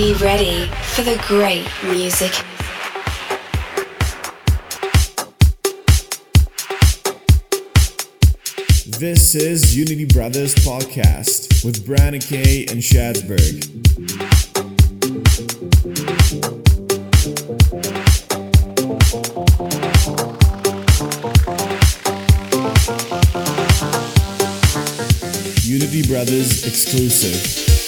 be ready for the great music. This is Unity Brothers Podcast with Brandon Kay and Shadsberg. Unity Brothers exclusive.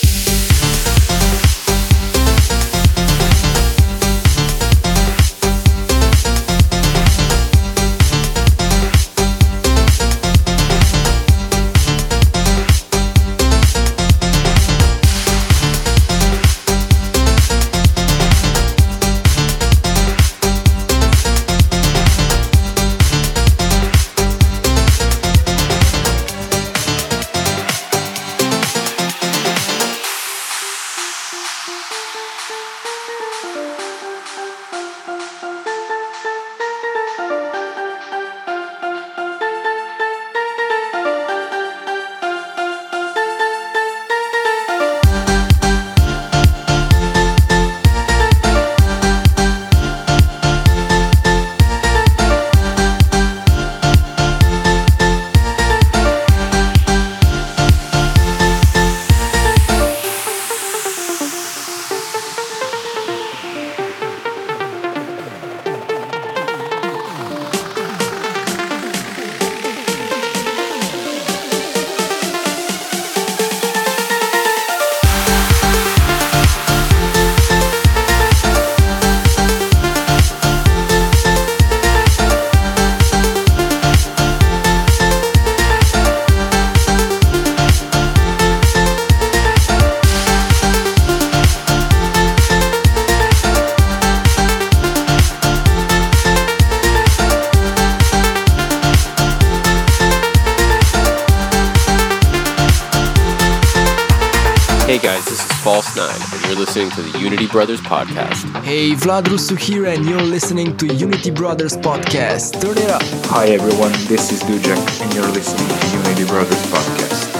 Brothers Podcast. Hey, Vlad Rusu here, and you're listening to Unity Brothers Podcast. Turn it up. Hi, everyone. This is Dujak, and you're listening to Unity Brothers Podcast.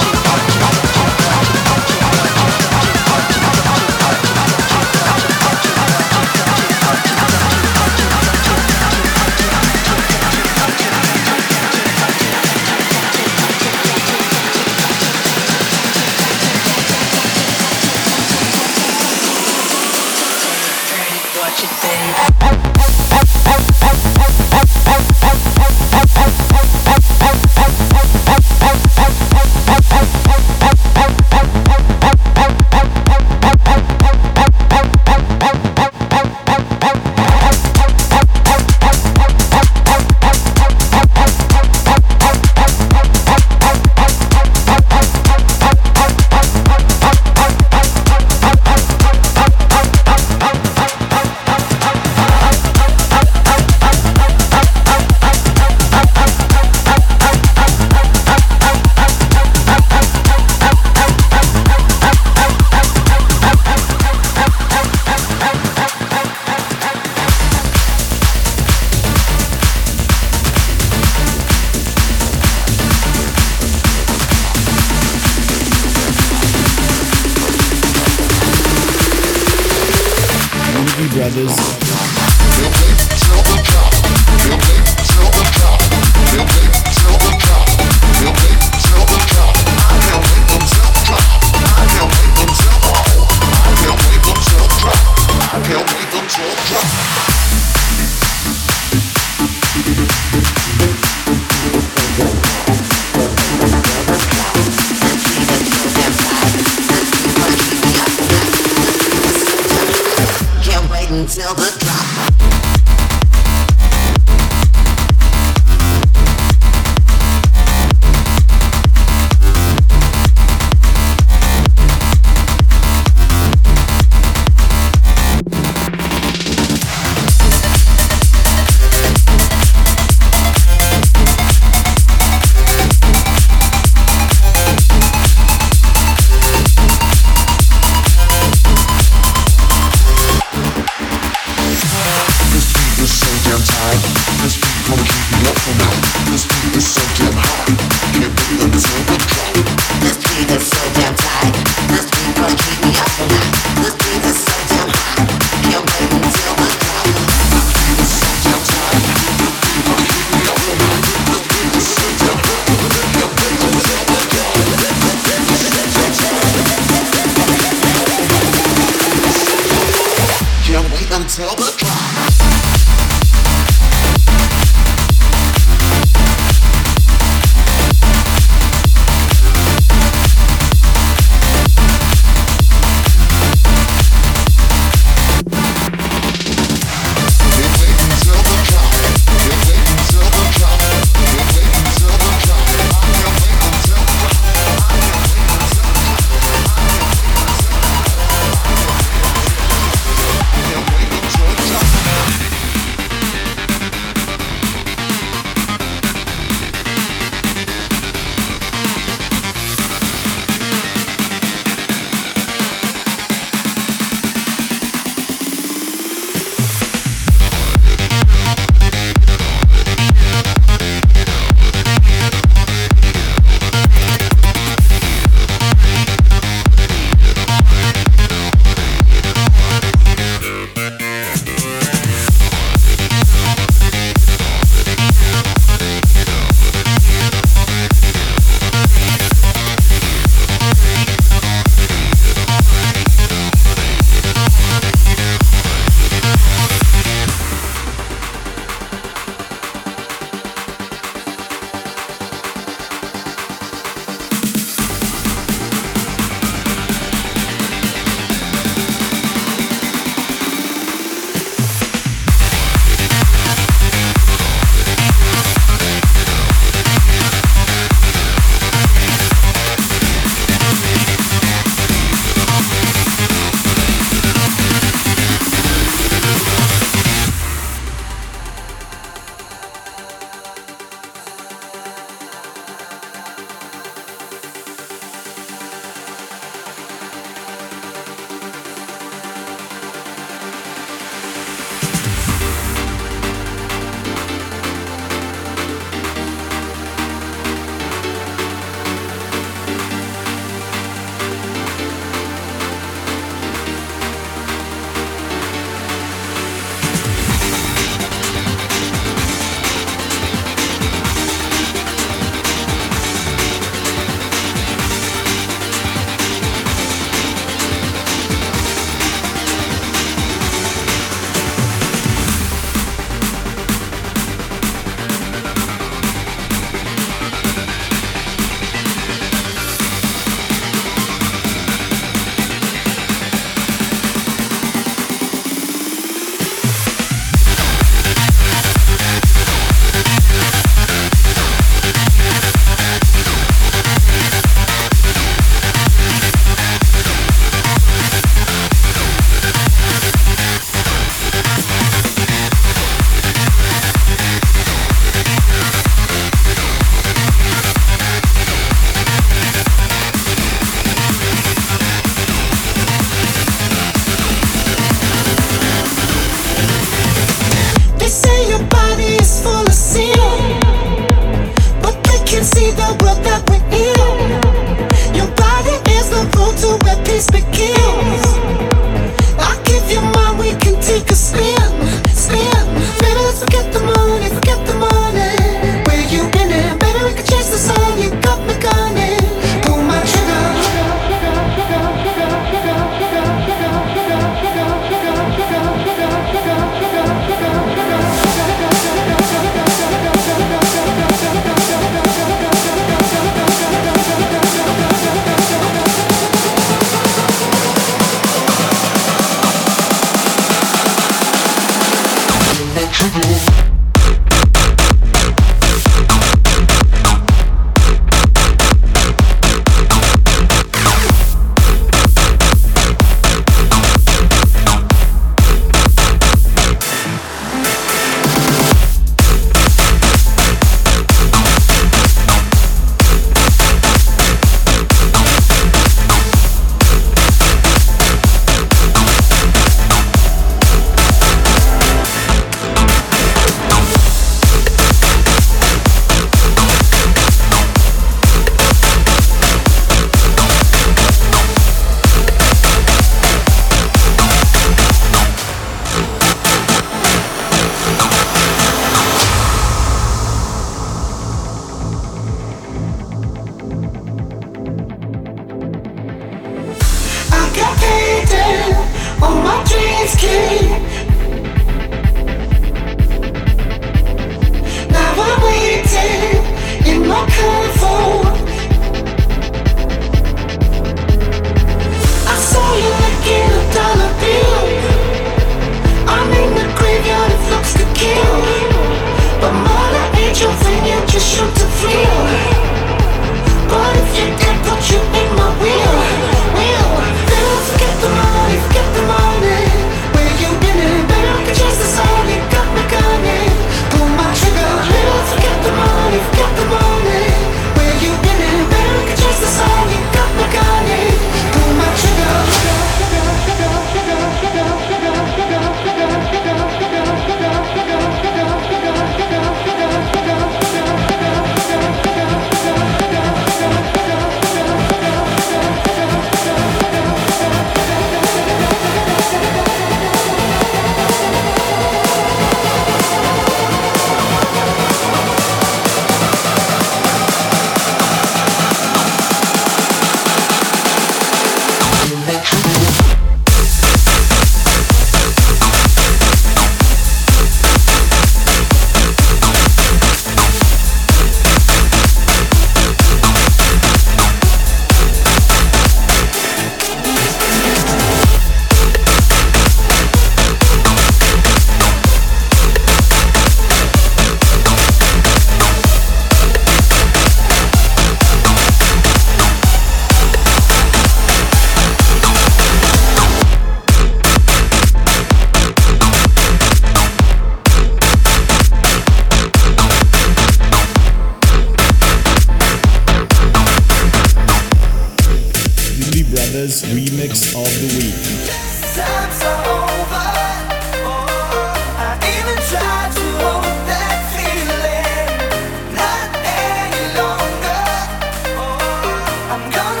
This is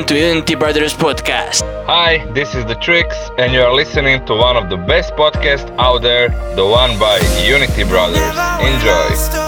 listening to Unity Brothers Podcast. Hi, this is The Tricks, and you are listening to one of the best podcasts out there, the one by Unity Brothers. Enjoy.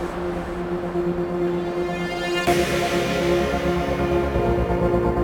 Thank you.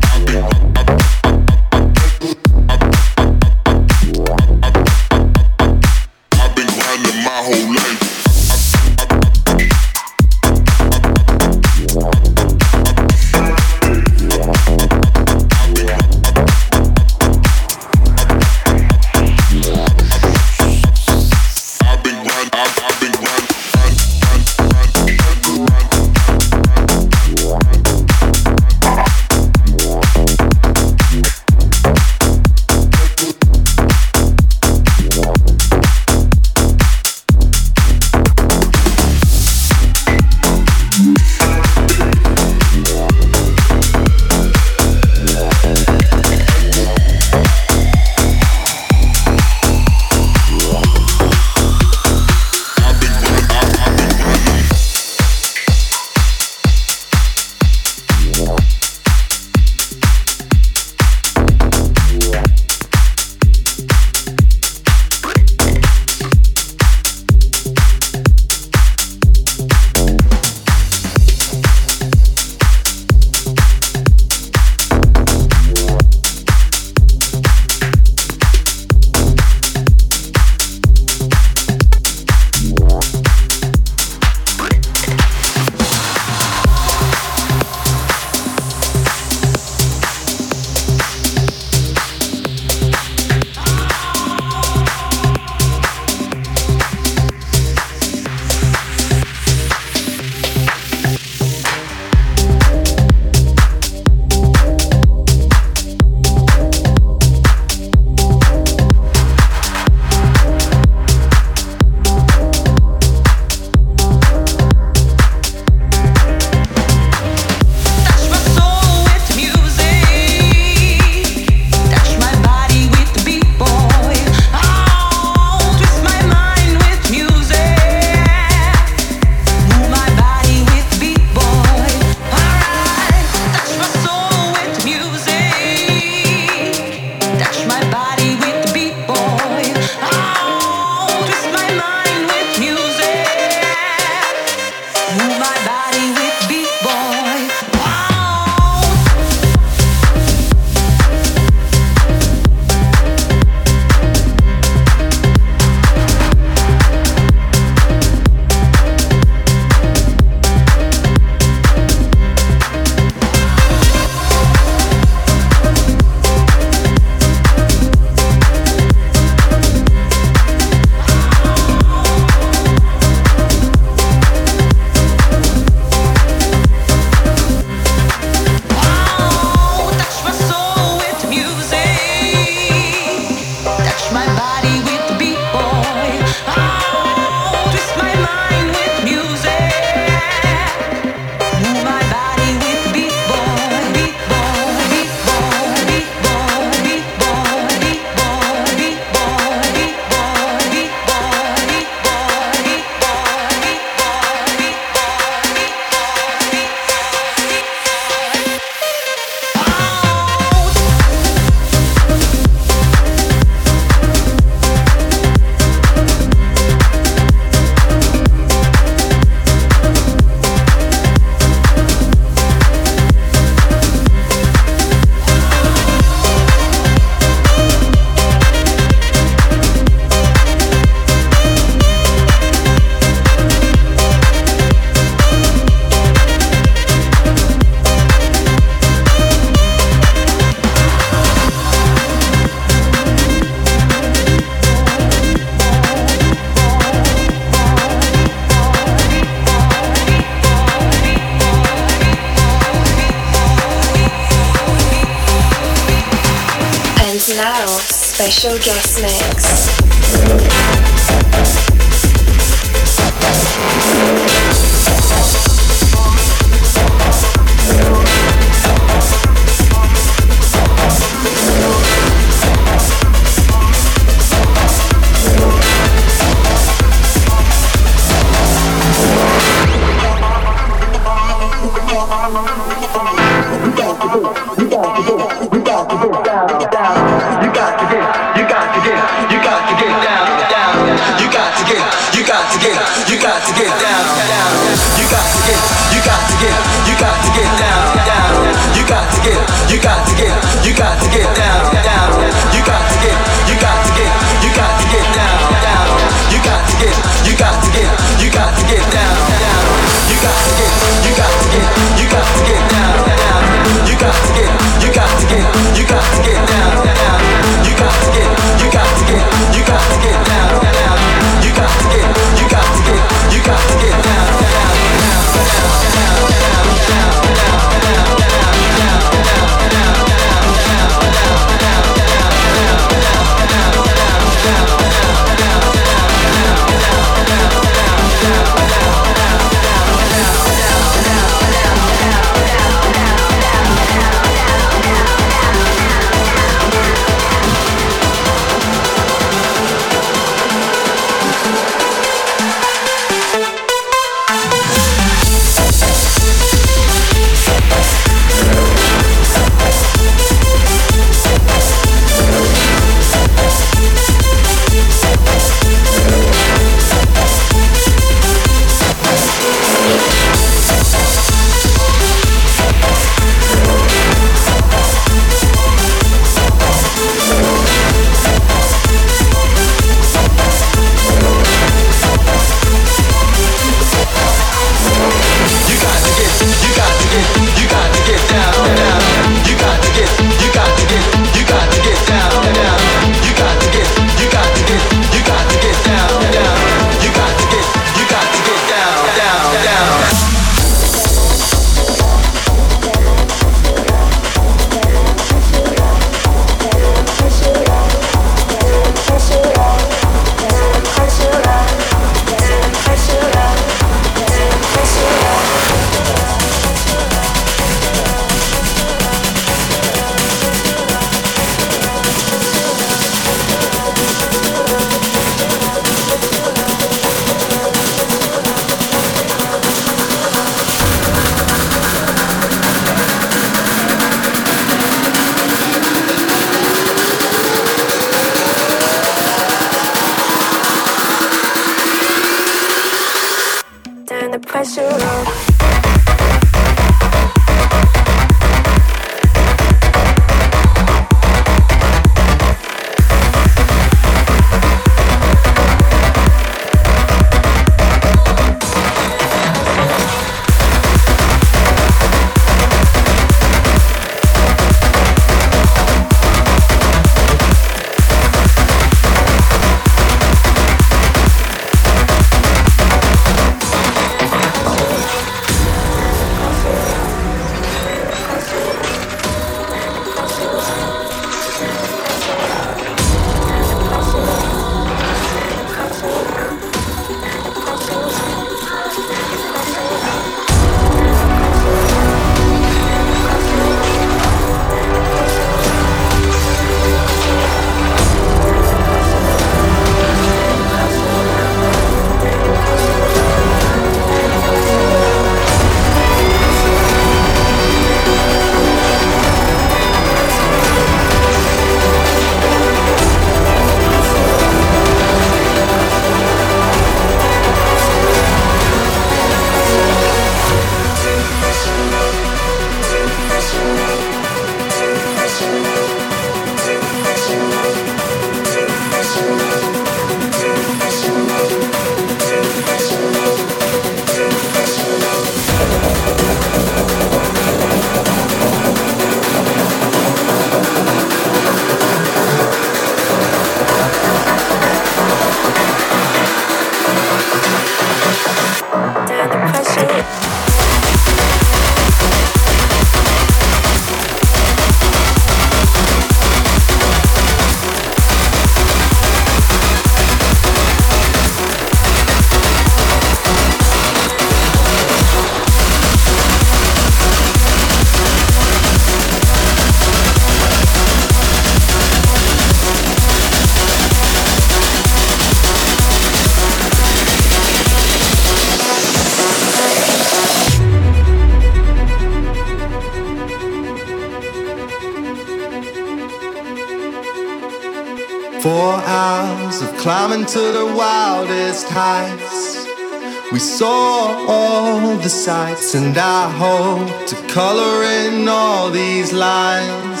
the sights, and I hope to color in all these lines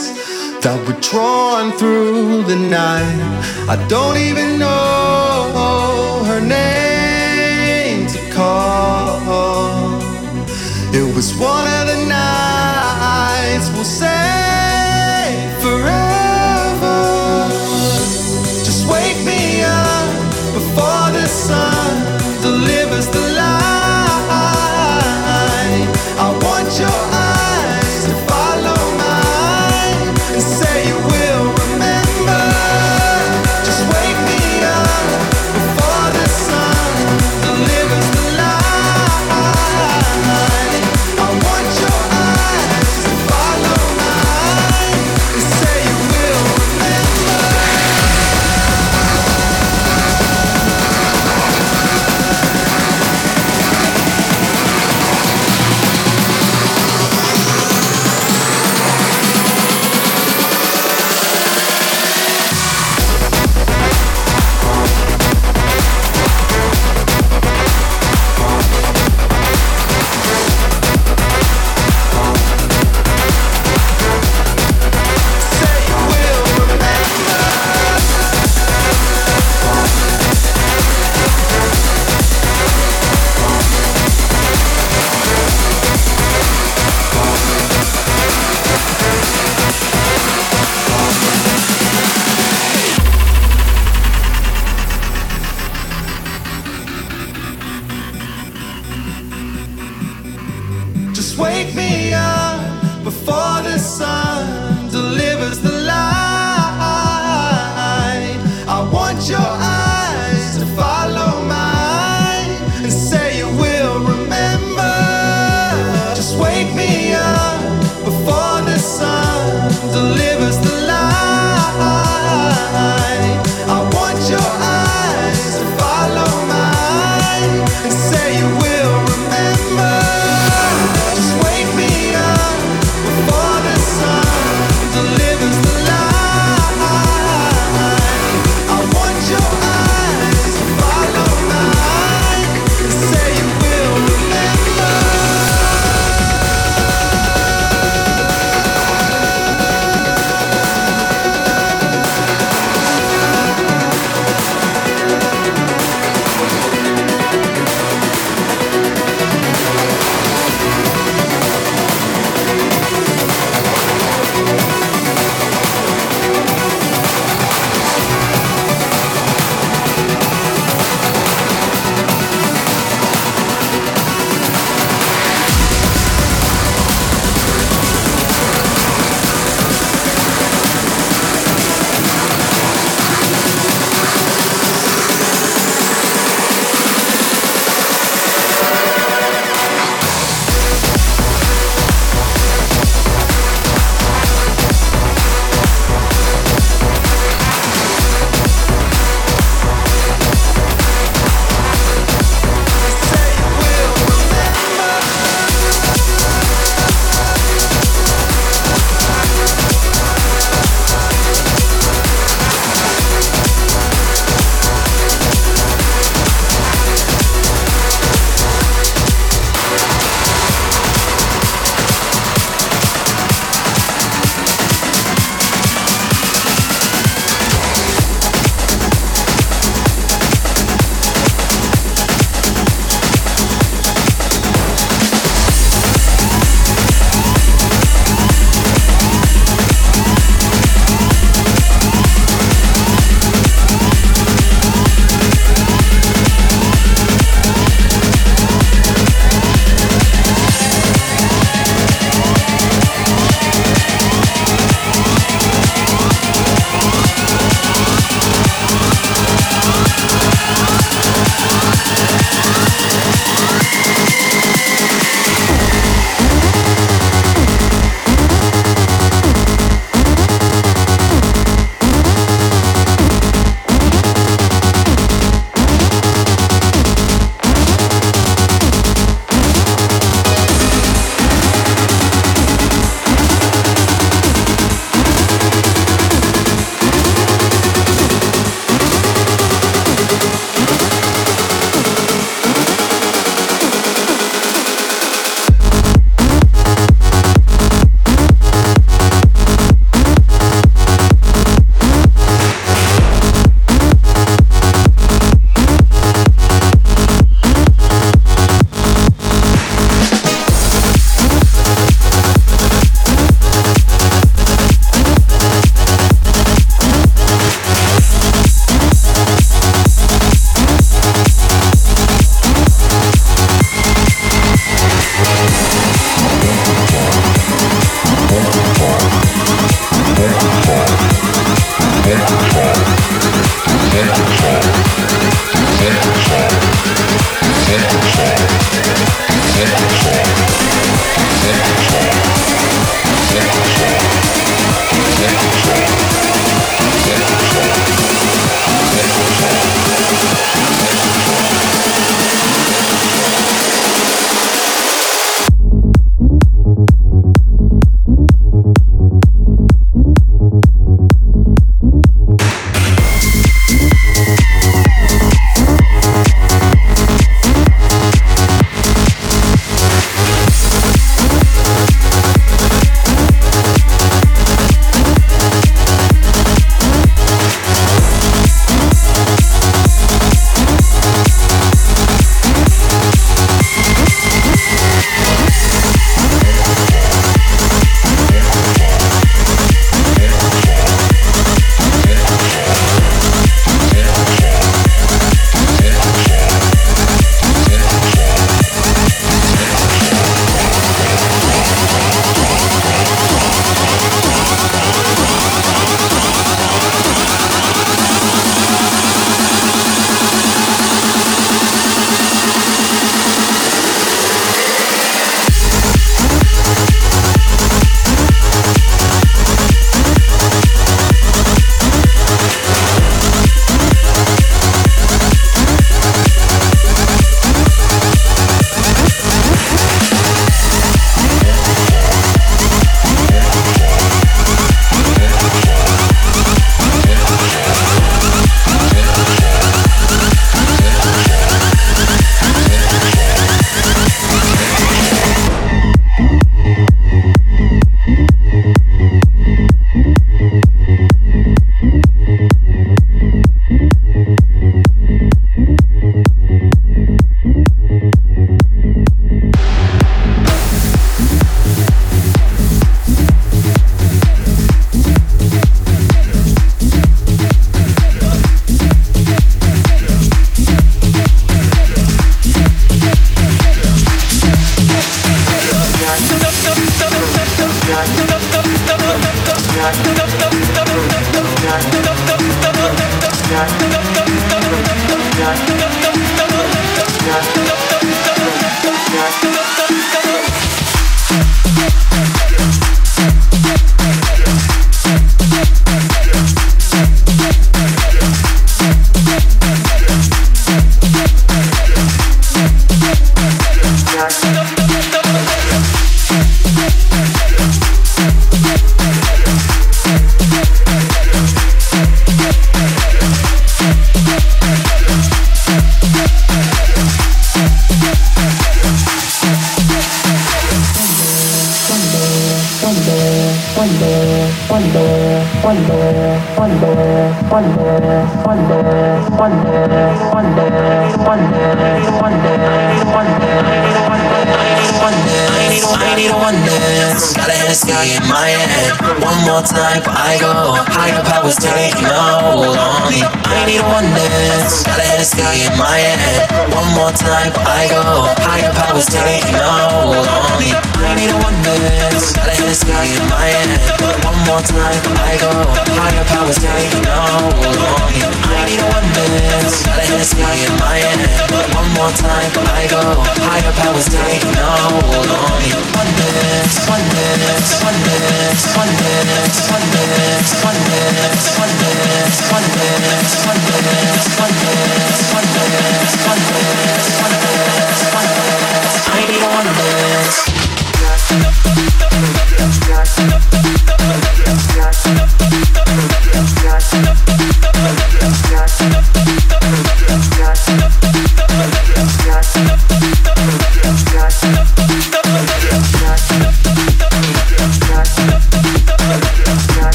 that were drawn through the night. I don't even know her name to call. It was one of the nights we'll say.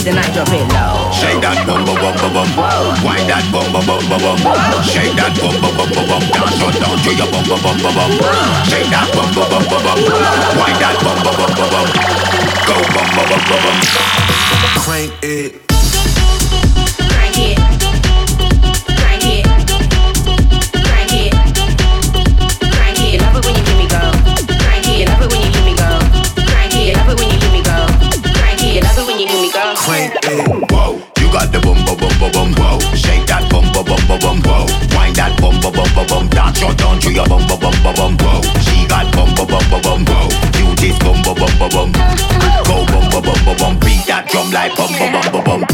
sliding on your pillow. Shake that bum bum bum bum bum. Wind that bum bum bum bum bum. Shake that bum bum bum bum bum. Dance on down to your bum bum bum bum bum. Shake that bum bum bum bum bum. Wind that bum bum bum bum bum. Go bum bum bum bum bum. Crank it. Shut down to your bum bum bum bum bum She got bum bum bum bum bum You this bum bum bum bum bum. Go bum bum bum bum Beat that drum like bum bum bum bum